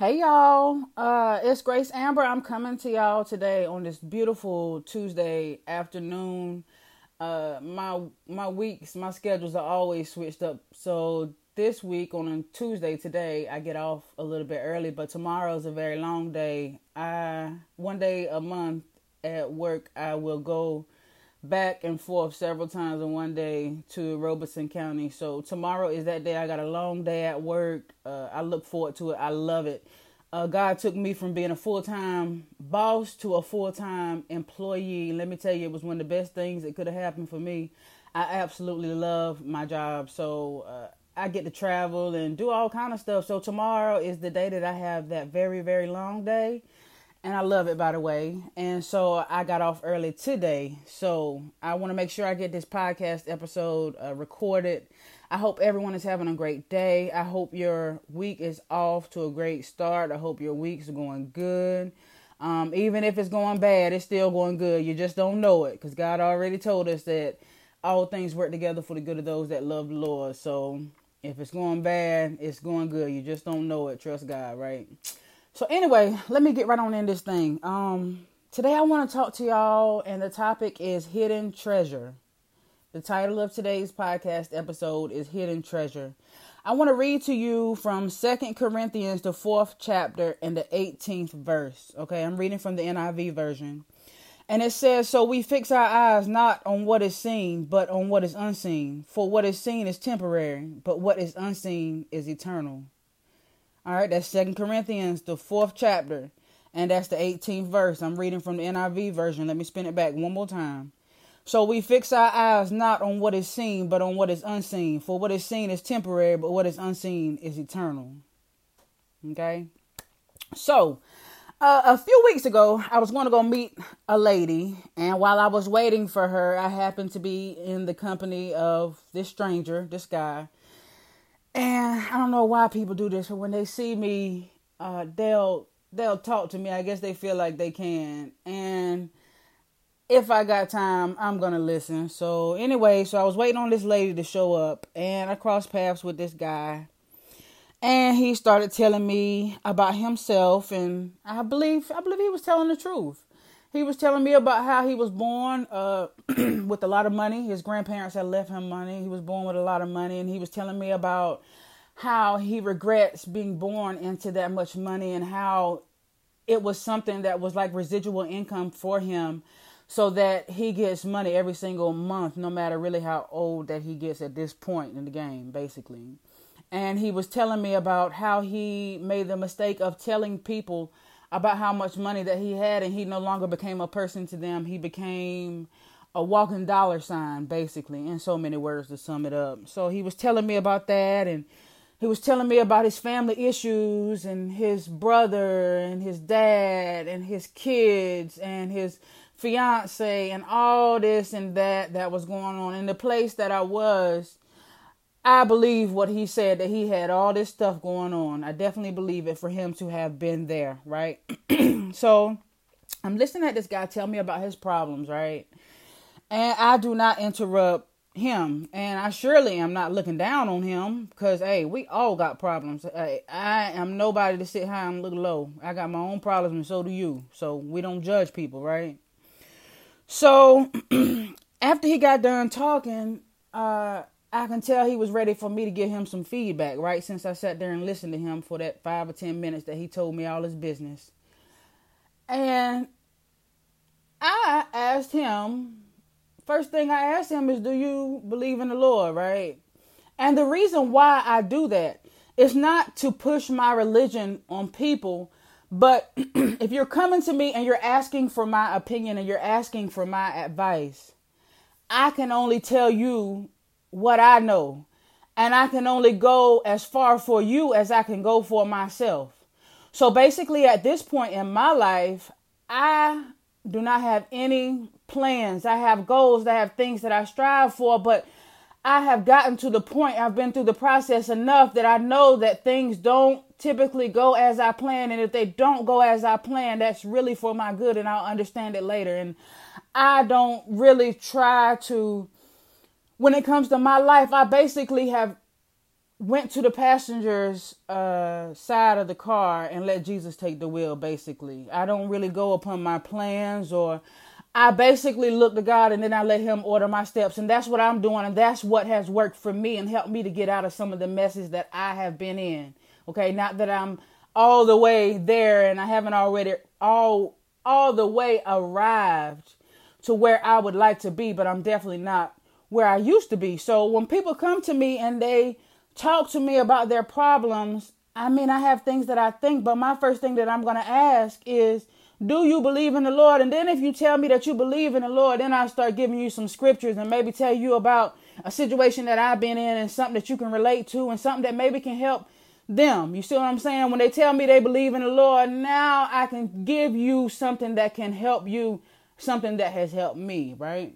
Hey y'all, uh, it's Grace Amber. I'm coming to y'all today on this beautiful Tuesday afternoon. Uh, my my weeks, my schedules are always switched up. So this week on a Tuesday today, I get off a little bit early, but tomorrow is a very long day. I one day a month at work, I will go back and forth several times in one day to Robeson County. So tomorrow is that day. I got a long day at work. Uh, I look forward to it. I love it. Uh, God took me from being a full time boss to a full time employee. Let me tell you, it was one of the best things that could have happened for me. I absolutely love my job. So uh, I get to travel and do all kind of stuff. So tomorrow is the day that I have that very very long day and I love it by the way. And so I got off early today. So I want to make sure I get this podcast episode uh, recorded. I hope everyone is having a great day. I hope your week is off to a great start. I hope your week's going good. Um, even if it's going bad, it's still going good. You just don't know it because God already told us that all things work together for the good of those that love the Lord. So if it's going bad, it's going good. You just don't know it. Trust God, right? So anyway, let me get right on in this thing. Um, today I want to talk to y'all, and the topic is hidden treasure. The title of today's podcast episode is Hidden Treasure. I want to read to you from Second Corinthians, the fourth chapter, and the 18th verse. Okay, I'm reading from the NIV version. And it says, So we fix our eyes not on what is seen, but on what is unseen. For what is seen is temporary, but what is unseen is eternal. All right, that's Second Corinthians, the fourth chapter, and that's the 18th verse. I'm reading from the NIV version. Let me spin it back one more time. So we fix our eyes not on what is seen, but on what is unseen. For what is seen is temporary, but what is unseen is eternal. Okay? So, uh, a few weeks ago, I was going to go meet a lady, and while I was waiting for her, I happened to be in the company of this stranger, this guy and I don't know why people do this, but when they see me, uh, they'll they'll talk to me. I guess they feel like they can. And if I got time, I'm gonna listen. So anyway, so I was waiting on this lady to show up, and I crossed paths with this guy, and he started telling me about himself, and I believe I believe he was telling the truth. He was telling me about how he was born uh, with a lot of money. His grandparents had left him money. He was born with a lot of money, and he was telling me about how he regrets being born into that much money and how it was something that was like residual income for him so that he gets money every single month no matter really how old that he gets at this point in the game basically and he was telling me about how he made the mistake of telling people about how much money that he had and he no longer became a person to them. He became a walking dollar sign basically in so many words to sum it up. So he was telling me about that and he was telling me about his family issues and his brother and his dad and his kids and his fiance and all this and that that was going on. In the place that I was I believe what he said that he had all this stuff going on. I definitely believe it for him to have been there, right? so I'm listening at this guy tell me about his problems, right? And I do not interrupt him, and I surely am not looking down on him because hey, we all got problems. I, I am nobody to sit high and look low. I got my own problems, and so do you. So we don't judge people, right? So after he got done talking, uh I can tell he was ready for me to give him some feedback, right? Since I sat there and listened to him for that five or ten minutes that he told me all his business. And I asked him, first thing I asked him is, Do you believe in the Lord, right? And the reason why I do that is not to push my religion on people, but if you're coming to me and you're asking for my opinion and you're asking for my advice, I can only tell you what I know. And I can only go as far for you as I can go for myself. So basically, at this point in my life, I do not have any plans. I have goals, I have things that I strive for, but I have gotten to the point, I've been through the process enough that I know that things don't typically go as I plan. And if they don't go as I plan, that's really for my good, and I'll understand it later. And I don't really try to when it comes to my life, I basically have went to the passenger's uh, side of the car and let Jesus take the wheel, basically. I don't really go upon my plans or I basically look to God and then I let Him order my steps. And that's what I'm doing. And that's what has worked for me and helped me to get out of some of the messes that I have been in. Okay. Not that I'm all the way there and I haven't already all all the way arrived to where I would like to be, but I'm definitely not where I used to be. So when people come to me and they talk to me about their problems, I mean, I have things that I think, but my first thing that I'm going to ask is, do you believe in the Lord? And then if you tell me that you believe in the Lord, then I start giving you some scriptures and maybe tell you about a situation that I've been in and something that you can relate to and something that maybe can help them. You see what I'm saying? When they tell me they believe in the Lord, now I can give you something that can help you, something that has helped me, right?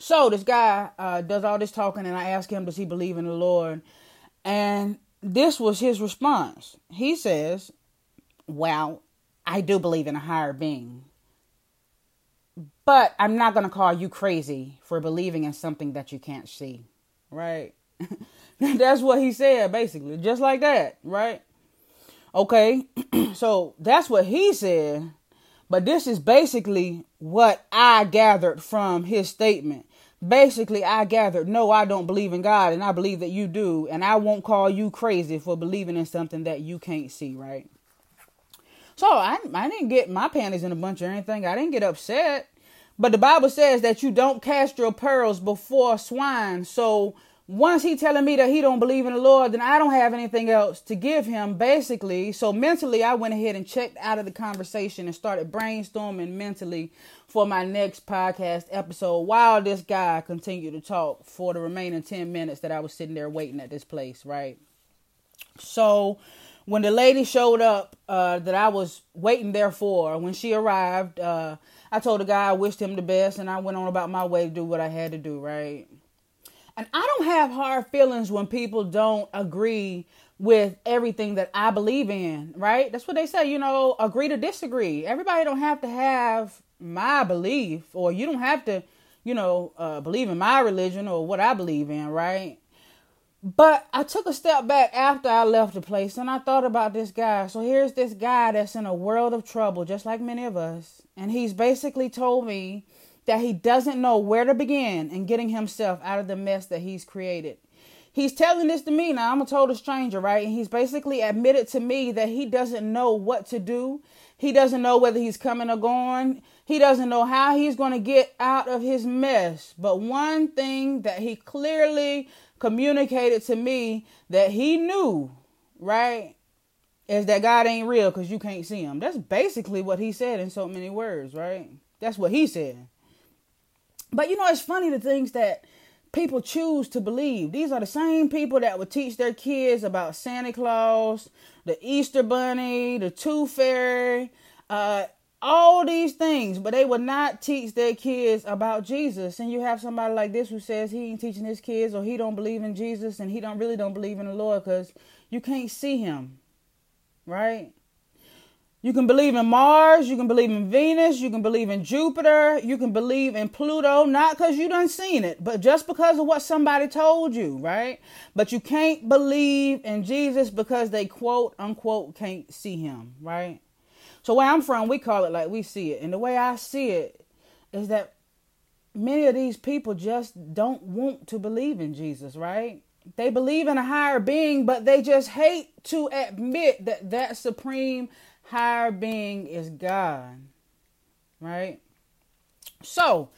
So this guy uh, does all this talking, and I ask him, does he believe in the Lord? And this was his response. He says, Well, I do believe in a higher being. But I'm not going to call you crazy for believing in something that you can't see. Right? that's what he said, basically. Just like that. Right? Okay. so that's what he said. But this is basically what I gathered from his statement basically I gathered, no, I don't believe in God, and I believe that you do, and I won't call you crazy for believing in something that you can't see, right? So I I didn't get my panties in a bunch or anything. I didn't get upset. But the Bible says that you don't cast your pearls before swine. So once he telling me that he don't believe in the Lord, then I don't have anything else to give him, basically. So mentally, I went ahead and checked out of the conversation and started brainstorming mentally for my next podcast episode while this guy continued to talk for the remaining 10 minutes that I was sitting there waiting at this place, right? So when the lady showed up uh, that I was waiting there for, when she arrived, uh, I told the guy I wished him the best and I went on about my way to do what I had to do, right? And I don't have hard feelings when people don't agree with everything that I believe in, right? That's what they say, you know, agree to disagree. Everybody don't have to have my belief or you don't have to, you know, uh, believe in my religion or what I believe in, right? But I took a step back after I left the place and I thought about this guy. So here's this guy that's in a world of trouble, just like many of us. And he's basically told me that he doesn't know where to begin in getting himself out of the mess that he's created. He's telling this to me now. I'm a total stranger, right? And he's basically admitted to me that he doesn't know what to do. He doesn't know whether he's coming or going. He doesn't know how he's going to get out of his mess. But one thing that he clearly communicated to me that he knew, right, is that God ain't real because you can't see him. That's basically what he said in so many words, right? That's what he said. But you know, it's funny the things that people choose to believe. These are the same people that would teach their kids about Santa Claus, the Easter Bunny, the Tooth Fairy, uh, all these things, but they would not teach their kids about Jesus. And you have somebody like this who says he ain't teaching his kids or he don't believe in Jesus and he don't really don't believe in the Lord because you can't see him, right? You can believe in Mars, you can believe in Venus, you can believe in Jupiter, you can believe in Pluto, not because you done seen it, but just because of what somebody told you, right? But you can't believe in Jesus because they quote unquote can't see him, right? So where I'm from, we call it like we see it. And the way I see it is that many of these people just don't want to believe in Jesus, right? They believe in a higher being, but they just hate to admit that that supreme higher being is God. Right? So,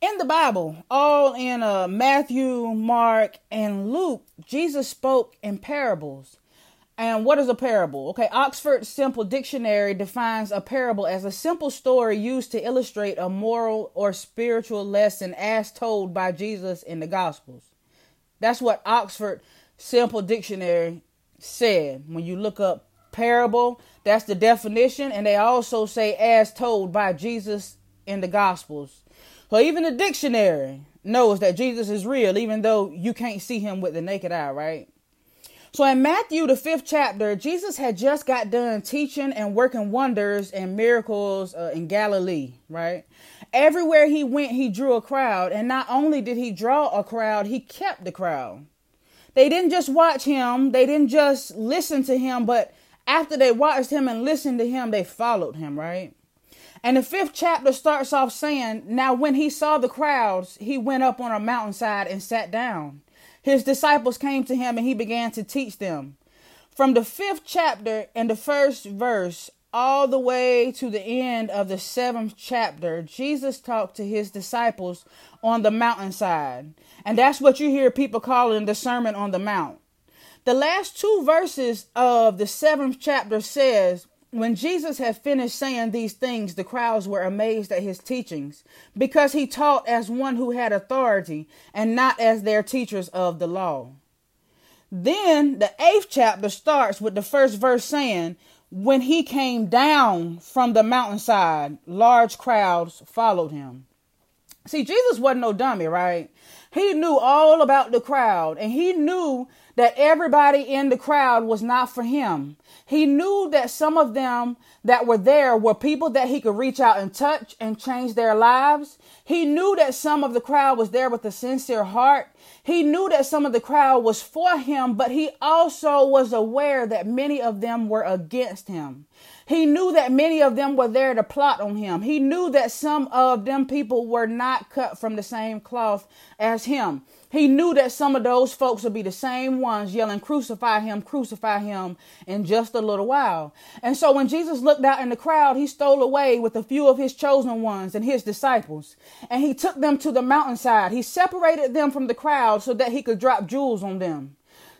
in the Bible, all in uh, Matthew, Mark, and Luke, Jesus spoke in parables. And what is a parable? Okay, Oxford Simple Dictionary defines a parable as a simple story used to illustrate a moral or spiritual lesson as told by Jesus in the Gospels. That's what Oxford Simple Dictionary said. When you look up parable, that's the definition. And they also say as told by Jesus in the Gospels. So even the dictionary knows that Jesus is real, even though you can't see him with the naked eye, right? So in Matthew, the fifth chapter, Jesus had just got done teaching and working wonders and miracles uh, in Galilee, right? Everywhere he went, he drew a crowd. And not only did he draw a crowd, he kept the crowd. they didn't just watch him, they didn't just listen to him, but after they watched him and listened to him, they followed him, right? And the fifth chapter starts off saying, Now when he saw the crowds, he went up on a mountainside and sat down. His disciples came to him and he began to teach them. From the fifth chapter and the first verse all the way to the end of the seventh chapter, Jesus talked to his disciples on the mountainside. And that's what you hear people calling the Sermon on the Mount. The last two verses of the seventh chapter says, when Jesus had finished saying these things, the crowds were amazed at his teachings, because he taught as one who had authority and not as their teachers of the law. Then the eighth chapter starts with the first verse saying, When he came down from the mountainside, large crowds followed him. See, Jesus wasn't no dummy, right? He knew all about the crowd and he knew that everybody in the crowd was not for him. He knew that some of them that were there were people that he could reach out and touch and change their lives. He knew that some of the crowd was there with a sincere heart. He knew that some of the crowd was for him, but he also was aware that many of them were against him. He knew that many of them were there to plot on him. He knew that some of them people were not cut from the same cloth as him. He knew that some of those folks would be the same ones yelling, Crucify him, crucify him in just a little while. And so when Jesus looked out in the crowd, he stole away with a few of his chosen ones and his disciples. And he took them to the mountainside. He separated them from the crowd so that he could drop jewels on them.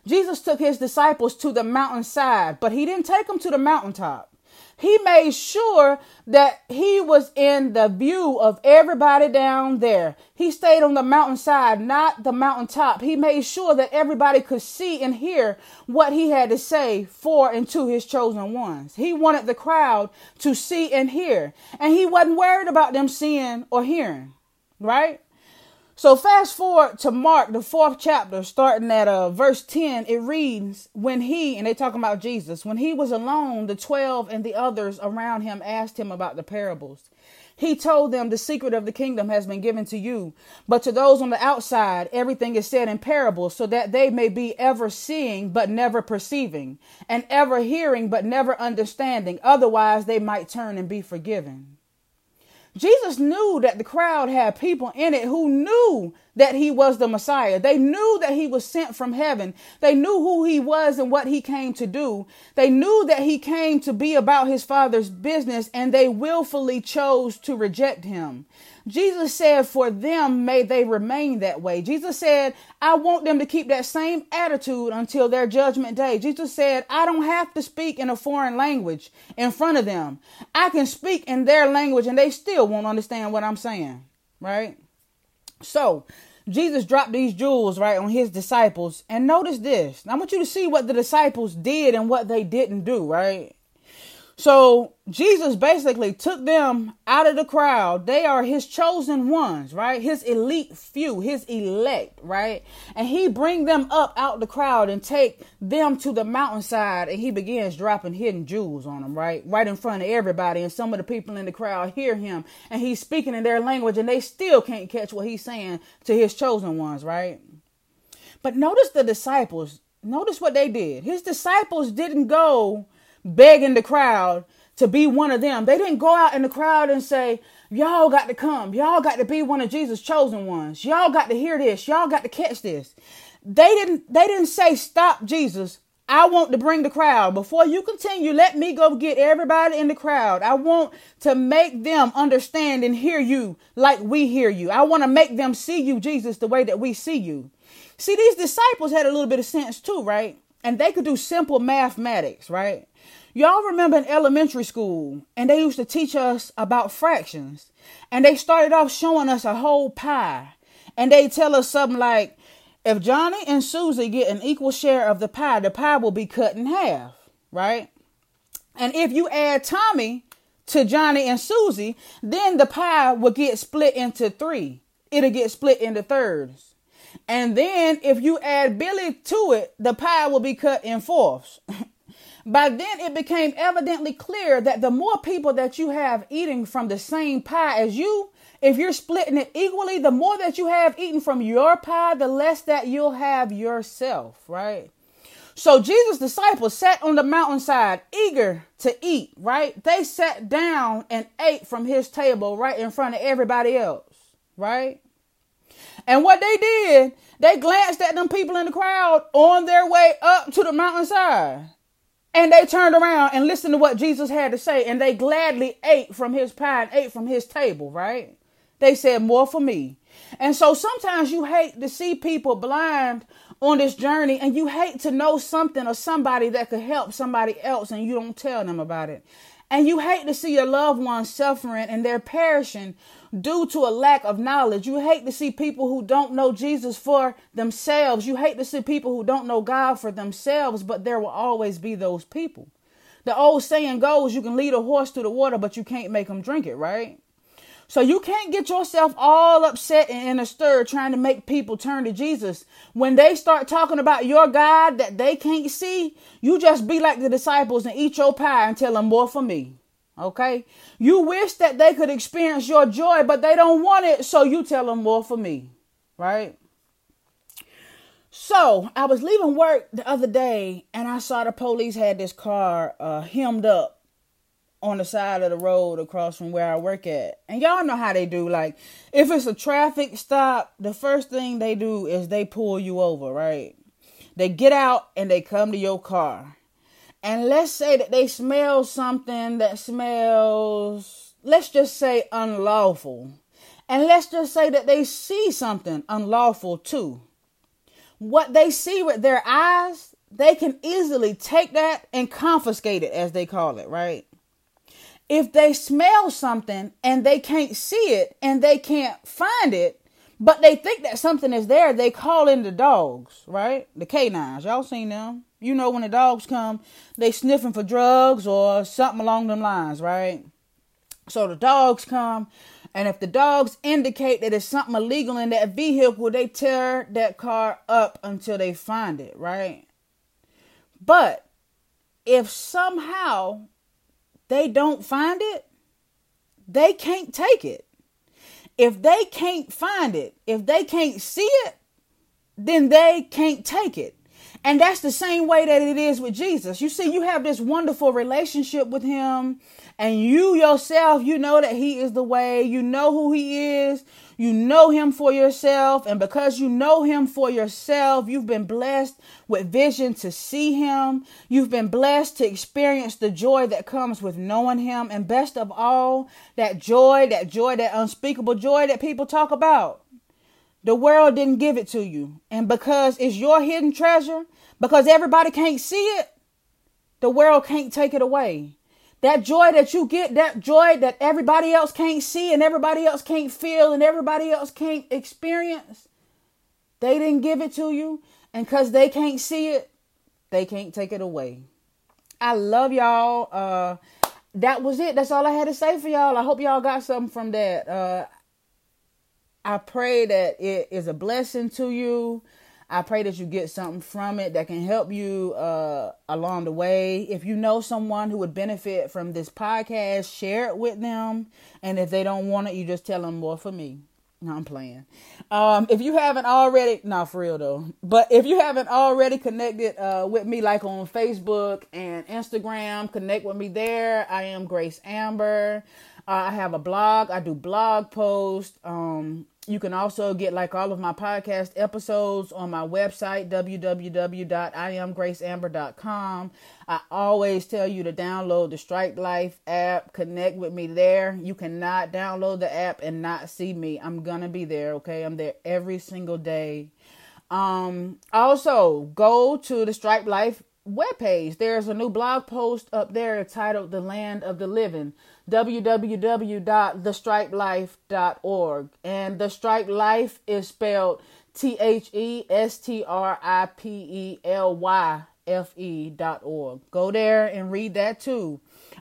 Jesus took his disciples to the mountainside, but he didn't take them to the mountaintop he made sure that he was in the view of everybody down there. He stayed on the mountainside, not the mountaintop. He made sure that everybody could see and hear what he had to say for and to his chosen ones. He wanted the crowd to see and hear, and he wasn't worried about them seeing or hearing, right? So fast forward to Mark, the fourth chapter, starting at uh, verse 10, it reads, When he, and they talking about Jesus, when he was alone, the twelve and the others around him asked him about the parables. He told them the secret of the kingdom has been given to you, but to those on the outside, everything is said in parables, so that they may be ever seeing but never perceiving, and ever hearing but never understanding. Otherwise, they might turn and be forgiven. Jesus knew that the crowd had people in it who knew that he was the Messiah. They knew that he was sent from heaven. They knew who he was and what he came to do. They knew that he came to be about his father's business and they willfully chose to reject him. Jesus said, For them may they remain that way. Jesus said, I want them to keep that same attitude until their judgment day. Jesus said, I don't have to speak in a foreign language in front of them. I can speak in their language and they still won't understand what I'm saying. Right? So, Jesus dropped these jewels right on his disciples. And notice this. I want you to see what the disciples did and what they didn't do, right? So Jesus basically took them out of the crowd. They are his chosen ones, right? His elite few, his elect, right? And he bring them up out the crowd and take them to the mountainside and he begins dropping hidden jewels on them, right? Right in front of everybody. And some of the people in the crowd hear him and he's speaking in their language and they still can't catch what he's saying to his chosen ones, right? But notice the disciples. Notice what they did. His disciples didn't go begging the crowd to be one of them. They didn't go out in the crowd and say, Y'all got to come. Y'all got to be one of Jesus' chosen ones. Y'all got to hear this. Y'all got to catch this. They didn't they didn't say stop Jesus. I want to bring the crowd. Before you continue, let me go get everybody in the crowd. I want to make them understand and hear you like we hear you. I want to make them see you, Jesus, the way that we see you. See, these disciples had a little bit of sense too, right? And they could do simple mathematics, right? Y'all remember in elementary school, and they used to teach us about fractions. And they started off showing us a whole pie. And they tell us something like, if Johnny and Susie get an equal share of the pie, the pie will be cut in half, right? And if you add Tommy to Johnny and Susie, then the pie will get split into three. It'll get split into thirds. And then if you add Billy to it, the pie will be cut in fourths. By then, it became evidently clear that the more people that you have eating from the same pie as you, If you're splitting it equally, the more that you have eaten from your pie, the less that you'll have yourself, right? So Jesus' disciples sat on the mountainside, eager to eat, right? They sat down and ate from his table right in front of everybody else, right? And what they did, they glanced at them people in the crowd on their way up to the mountainside. And they turned around and listened to what Jesus had to say, and they gladly ate from his pie and ate from his table, right? They said, More for me. And so sometimes you hate to see people blind on this journey and you hate to know something or somebody that could help somebody else and you don't tell them about it. And you hate to see your loved ones suffering and they're perishing due to a lack of knowledge. You hate to see people who don't know Jesus for themselves. You hate to see people who don't know God for themselves, but there will always be those people. The old saying goes, you can lead a horse to the water, but you can't make him drink it, right? So you can't get yourself all upset and in a stir trying to make people turn to Jesus. When they start talking about your God that they can't see, you just be like the disciples and eat your pie and tell them more for me. Okay? You wish that they could experience your joy, but they don't want it, so you tell them more for me. Right? So I was leaving work the other day and I saw the police had this car uh, hemmed up on the side of the road across from where I work at. And y'all know how they do. Like, if it's a traffic stop, the first thing they do is they pull you over, right? They get out and they come to your car. And let's say that they smell something that smells, let's just say unlawful. And let's just say that they see something unlawful too. What they see with their eyes, they can easily take that and confiscate it, as they call it, right? if they smell something and they can't see it and they can't find it, but they think that something is there, they call in the dogs, right? The canines. Y'all seen them? You know when the dogs come, they sniffing for drugs or something along them lines, right? So the dogs come, and if the dogs indicate that there's something illegal in that vehicle, they tear that car up until they find it, right? But if somehow they don't find it, they can't take it. If they can't find it, if they can't see it, then they can't take it. And that's the same way that it is with Jesus. You see, you have this wonderful relationship with him, and you yourself, you know that he is the way, you know who he is, you know him for yourself, and because you know him for yourself, you've been blessed with vision to see him. You've been blessed to experience the joy that comes with knowing him, and best of all, that joy, that joy, that unspeakable joy that people talk about. The world didn't give it to you. And because it's your hidden treasure, because everybody can't see it, the world can't take it away. That joy that you get, that joy that everybody else can't see and everybody else can't feel and everybody else can't experience, they didn't give it to you. And because they can't see it, they can't take it away. I love y'all. Uh, that was it. That's all I had to say for y'all. I hope y'all got something from that. Uh, I pray that it is a blessing to you. I pray that you get something from it that can help you uh, along the way. If you know someone who would benefit from this podcast, share it with them. And if they don't want it, you just tell them more for me. No, I'm playing. Um, if you haven't already, not for real though, but if you haven't already connected uh, with me, like on Facebook and Instagram, connect with me there. I am Grace Amber. Uh, I have a blog. I do blog posts. Um, you can also get like all of my podcast episodes on my website, www.iamgraceamber.com. I always tell you to download the Stripe Lyfe app, connect with me there. You cannot download the app and not see me. I'm going to be there, okay? I'm there every single day. Um, also, go to the Stripe Lyfe webpage. There's a new blog post up there titled The Land of the Living www.thestripelyfe.org. And the Stripe Lyfe is spelled T H E S T R I P E L Y F E dot org. Go there and read that too.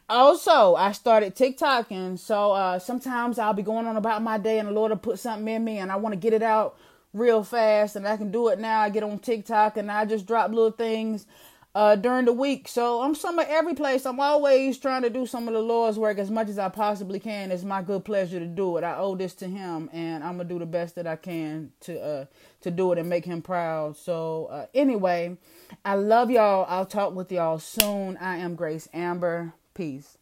Also, I started TikToking, so uh, sometimes I'll be going on about my day, and the Lord will put something in me, and I want to get it out real fast, and I can do it now. I get on TikTok, and I just drop little things uh, during the week. So I'm some of every place. I'm always trying to do some of the Lord's work as much as I possibly can. It's my good pleasure to do it. I owe this to Him, and I'm gonna do the best that I can to uh, to do it and make Him proud. So uh, anyway, I love y'all. I'll talk with y'all soon. I am Grace Amber. Peace.